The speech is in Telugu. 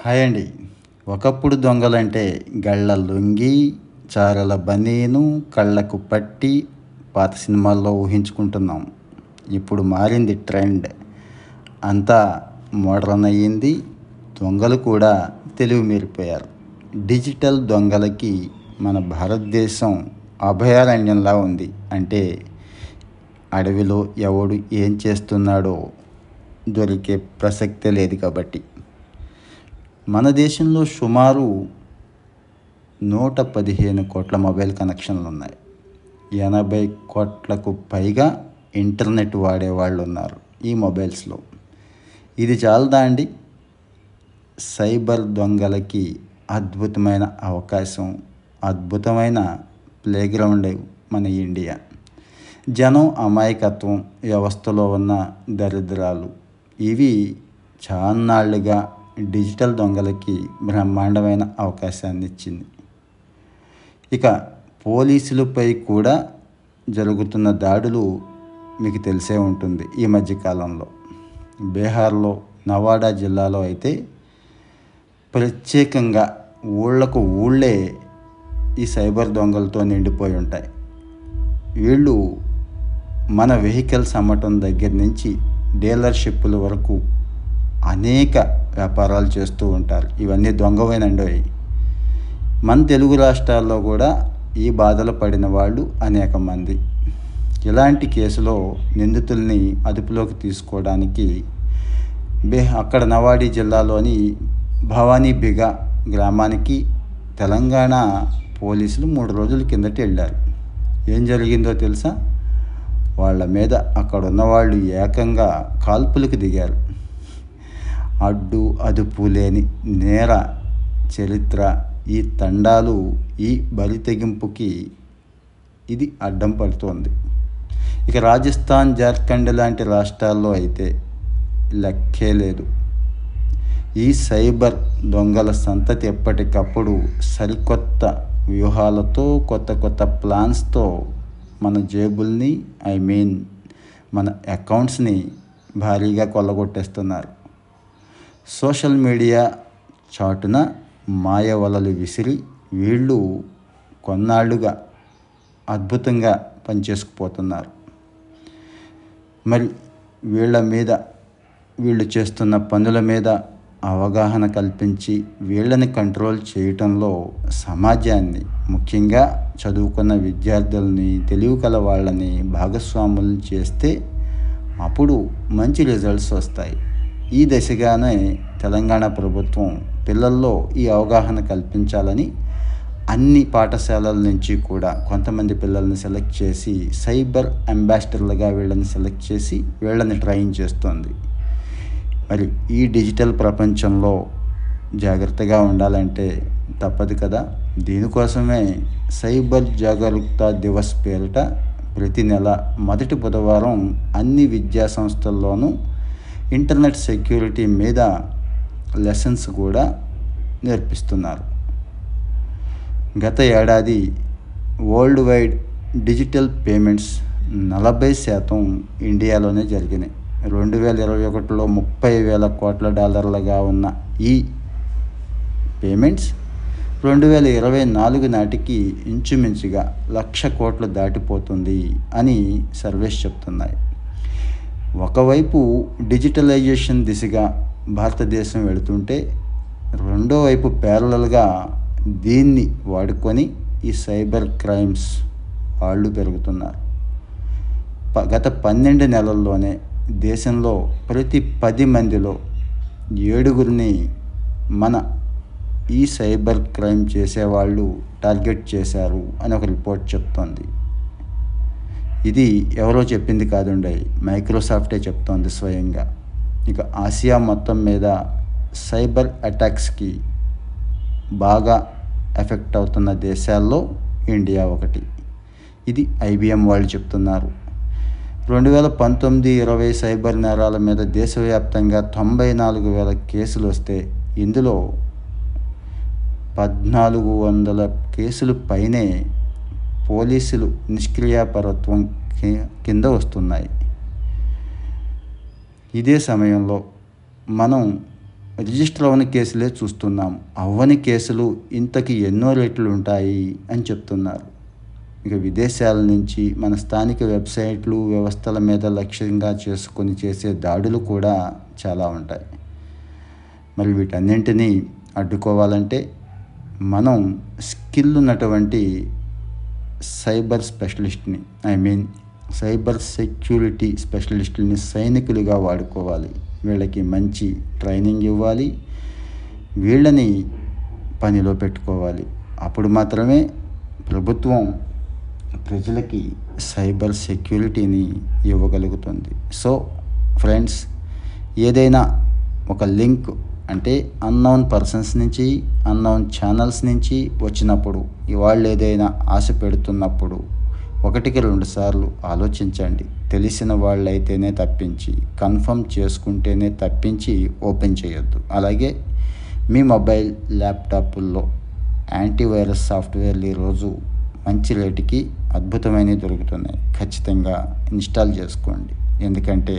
హాయ్ అండి. ఒకప్పుడు దొంగలంటే గళ్ళ లొంగి చారల బనీను కళ్ళకు పట్టి పాత సినిమాల్లో ఊహించుకుంటున్నాం. ఇప్పుడు మారింది ట్రెండ్. అంతా మోడర్న్ అయ్యింది. దొంగలు కూడా తెలివి మీరిపోయారు. డిజిటల్ దొంగలకి మన భారతదేశం అభయారణ్యంలా ఉంది. అంటే అడవిలో ఎవడు ఏం చేస్తున్నాడో దొరికే ప్రసక్తే లేదు కాబట్టి. మన దేశంలో సుమారు నూట పదిహేను కోట్ల మొబైల్ కనెక్షన్లు ఉన్నాయి ఎనభై కోట్లకు పైగా ఇంటర్నెట్ వాడేవాళ్ళు ఉన్నారు ఈ మొబైల్స్లో. ఇది చాలదా అండి? సైబర్ దొంగలకి అద్భుతమైన అవకాశం అద్భుతమైన ప్లేగ్రౌండ్ మన ఇండియా. జనం అమాయకత్వం వ్యవస్థలో ఉన్న దరిద్రాలు ఇవి చాన్నాళ్ళుగా డిజిటల్ దొంగలకి బ్రహ్మాండమైన అవకాశాన్ని ఇచ్చింది. ఇక పోలీసులపై కూడా జరుగుతున్న దాడులు మీకు తెలిసే ఉంటుంది ఈ మధ్యకాలంలో బీహార్లో నవాడా జిల్లాలో అయితే ప్రత్యేకంగా ఊళ్ళకు ఊళ్ళే ఈ సైబర్ దొంగలతో నిండిపోయి ఉంటాయి. వీళ్ళు మన వెహికల్స్ అమ్మటం దగ్గర నుంచి డీలర్షిప్పుల వరకు అనేక వ్యాపారాలు చేస్తూ ఉంటారు. ఇవన్నీ దొంగవేనండి మన తెలుగు రాష్ట్రాల్లో కూడా ఈ బాధలు పడిన వాళ్ళు అనేక మంది. ఇలాంటి కేసులో నిందితుల్ని అదుపులోకి తీసుకోవడానికి బే అక్కడ నవాడి జిల్లాలోని భవానీ బిగా గ్రామానికి తెలంగాణ పోలీసులు మూడు రోజుల కిందట వెళ్ళారు. ఏం జరిగిందో తెలుసా? వాళ్ళ మీద అక్కడ ఉన్నవాళ్ళు ఏకంగా కాల్పులకు దిగారు. అడ్డు అదుపు లేని నేర చరిత్ర ఈ తండాలు ఈ బలి తెగింపుకి ఇది అడ్డం పడుతోంది. ఇక రాజస్థాన్ జార్ఖండ్ లాంటి రాష్ట్రాల్లో అయితే లెక్కే లేదు. ఈ సైబర్ దొంగల సంతతి ఎప్పటికప్పుడు సరికొత్త వ్యూహాలతో కొత్త కొత్త ప్లాన్స్తో మన జేబుల్ని ఐ మీన్ మన అకౌంట్స్ని భారీగా కొల్లగొట్టేస్తున్నారు. సోషల్ మీడియా చాటున మాయ వలలు విసిరి వీళ్ళు కొన్నాళ్ళుగా అద్భుతంగా పనిచేసుకుపోతున్నారు. మరి వీళ్ళ మీద వీళ్ళు చేస్తున్న పనుల మీద అవగాహన కల్పించి వీళ్ళని కంట్రోల్ చేయటంలో సమాజాన్ని ముఖ్యంగా చదువుకున్న విద్యార్థులని తెలివి కల వాళ్ళని భాగస్వాములను చేస్తే అప్పుడు మంచి రిజల్ట్స్ వస్తాయి. ఈ దశగానే తెలంగాణ ప్రభుత్వం పిల్లల్లో ఈ అవగాహన కల్పించాలని అన్ని పాఠశాలల నుంచి కూడా కొంతమంది పిల్లల్ని సెలెక్ట్ చేసి సైబర్ అంబాసిడర్లుగా వీళ్ళని సెలెక్ట్ చేసి వీళ్ళని ట్రైన్ చేస్తుంది. మరి ఈ డిజిటల్ ప్రపంచంలో జాగ్రత్తగా ఉండాలంటే తప్పదు కదా. దీనికోసమే సైబర్ జాగరూకత దివస్ పేరిట ప్రతి నెల మొదటి బుధవారం అన్ని విద్యా సంస్థల్లోనూ ఇంటర్నెట్ సెక్యూరిటీ మీద లెసన్స్ కూడా నేర్పిస్తున్నారు. గత ఏడాది వరల్డ్ వైడ్ డిజిటల్ పేమెంట్స్ నలభై శాతం ఇండియాలోనే జరిగినాయి. రెండు వేల ఇరవై ఒకటిలో ముప్పై వేల కోట్ల డాలర్లుగా ఉన్న ఈ పేమెంట్స్ రెండు వేల ఇరవై నాలుగు నాటికి ఇంచుమించుగా లక్ష కోట్లు దాటిపోతుంది అని సర్వేస్ చెప్తున్నాయి. ఒకవైపు డిజిటలైజేషన్ దిశగా భారతదేశం వెళుతుంటే రెండో వైపు ప్యారలల్గా దీన్ని వాడుకొని ఈ సైబర్ క్రైమ్స్ వాళ్ళు పెరుగుతున్నారు. గత పన్నెండు నెలల్లోనే దేశంలో ప్రతి పది మందిలో ఏడుగురిని మన ఈ సైబర్ క్రైమ్ చేసేవాళ్ళు టార్గెట్ చేశారు అని ఒక రిపోర్ట్ చెప్తోంది. ఇది ఎవరో చెప్పింది కాదుండే. మైక్రోసాఫ్టే చెప్తోంది స్వయంగా. ఇక ఆసియా మొత్తం మీద సైబర్ అటాక్స్కి బాగా ఎఫెక్ట్ అవుతున్న దేశాల్లో ఇండియా ఒకటి. ఇది ఐబిఎం వాళ్ళు చెప్తున్నారు. రెండు వేల పంతొమ్మిది ఇరవై సైబర్ నేరాల మీద దేశవ్యాప్తంగా తొంభై నాలుగు వేల కేసులు వస్తే ఇందులో పద్నాలుగు వందల కేసులు పైనే పోలీసులు నిష్క్రియాపరత్వం కింద వస్తున్నాయి. ఇదే సమయంలో మనం రిజిస్టర్ అవ్వని కేసులే చూస్తున్నాం. అవ్వని కేసులు ఇంతకి ఎన్నో రేట్లు ఉంటాయి అని చెప్తున్నారు. ఇక విదేశాల నుంచి మన స్థానిక వెబ్సైట్లు వ్యవస్థల మీద లక్ష్యంగా చేసుకొని చేసే దాడులు కూడా చాలా ఉంటాయి. మరి వీటన్నింటినీ అడ్డుకోవాలంటే మనం స్కిల్ ఉన్నటువంటి సైబర్ స్పెషలిస్ట్ని ఐ మీన్ సైబర్ సెక్యూరిటీ స్పెషలిస్టుల్ని సైనికులుగా వాడుకోవాలి. వీళ్ళకి మంచి ట్రైనింగ్ ఇవ్వాలి. వీళ్ళని పనిలో పెట్టుకోవాలి. అప్పుడు మాత్రమే ప్రభుత్వం ప్రజలకి సైబర్ సెక్యూరిటీని ఇవ్వగలుగుతుంది. సో ఫ్రెండ్స్ ఏదైనా ఒక లింక్ అంటే అన్నౌన్ పర్సన్స్ నుంచి అన్నౌన్ ఛానల్స్ నుంచి వచ్చినప్పుడు ఇవాళ్ళు ఏదైనా ఆశ పెడుతున్నప్పుడు ఒకటికి రెండు సార్లు ఆలోచించండి. తెలిసిన వాళ్ళైతేనే తప్పించి కన్ఫర్మ్ చేసుకుంటేనే తప్పించి ఓపెన్ చేయొద్దు. అలాగే మీ మొబైల్ ల్యాప్టాప్ల్లో యాంటీవైరస్ సాఫ్ట్వేర్లు ఈరోజు మంచి రేటుకి అద్భుతమైనవి దొరుకుతున్నాయి. ఖచ్చితంగా ఇన్స్టాల్ చేసుకోండి. ఎందుకంటే